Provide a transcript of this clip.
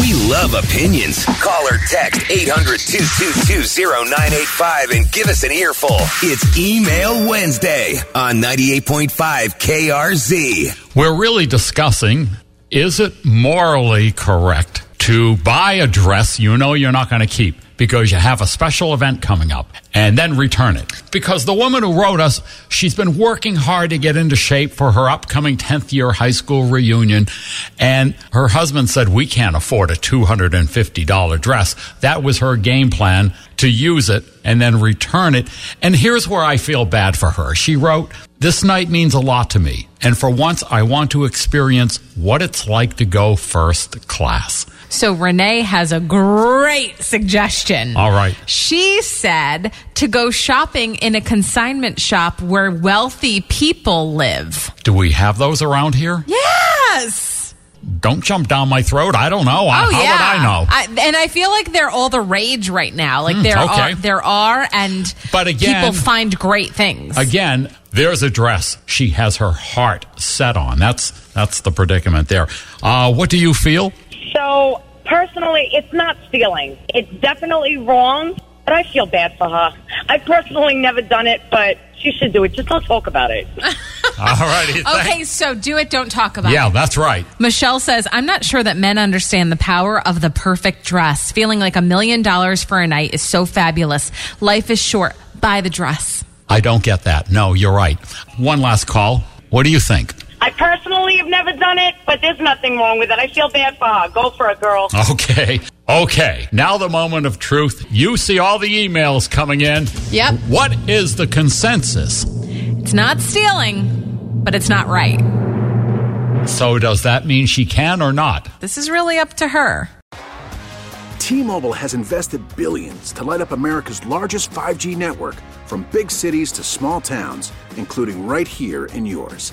We love opinions. Call or text 800 222 0985 and give us an earful. It's Email Wednesday on 98.5 KRZ. We're really discussing is it morally correct to buy a dress you know you're not going to keep because you have a special event coming up and then return it. Because the woman who wrote us, she's been working hard to get into shape for her upcoming 10th year high school reunion. And her husband said, We can't afford a $250 dress. That was her game plan to use it and then return it. And here's where I feel bad for her. She wrote, This night means a lot to me. And for once, I want to experience what it's like to go first class. So Renee has a great suggestion. All right. She said to go shopping in a consignment shop where wealthy people live. Do we have those around here? Yes. Don't jump down my throat. I don't know. Oh How yeah. would I know? I, and I feel like they're all the rage right now. Like Hmm, there okay. are, there are, and But again- people find great things. Again, there's a dress she has her heart set on. That's that's the predicament there. Uh, what do you feel? So personally, it's not stealing. It's definitely wrong, but I feel bad for her. I've personally never done it, but she should do it. Just don't talk about it. All righty. Okay, so do it, don't talk about Yeah, it. Yeah, that's right. Michelle says, I'm not sure that men understand the power of the perfect dress. Feeling like a million dollars for a night is so fabulous. Life is short. Buy the dress. I don't get that. No, you're right. One last call. What do you think? I personally have never done it, but there's nothing wrong with it. I feel bad for her. Go for it, girl. Okay. Okay. Now the moment of truth. You see all the emails coming in. Yep. What is the consensus? It's not stealing, but it's not right. So does that mean she can or not? This is really up to her. T-Mobile has invested billions to light up America's largest 5G network from big cities to small towns, including right here in yours.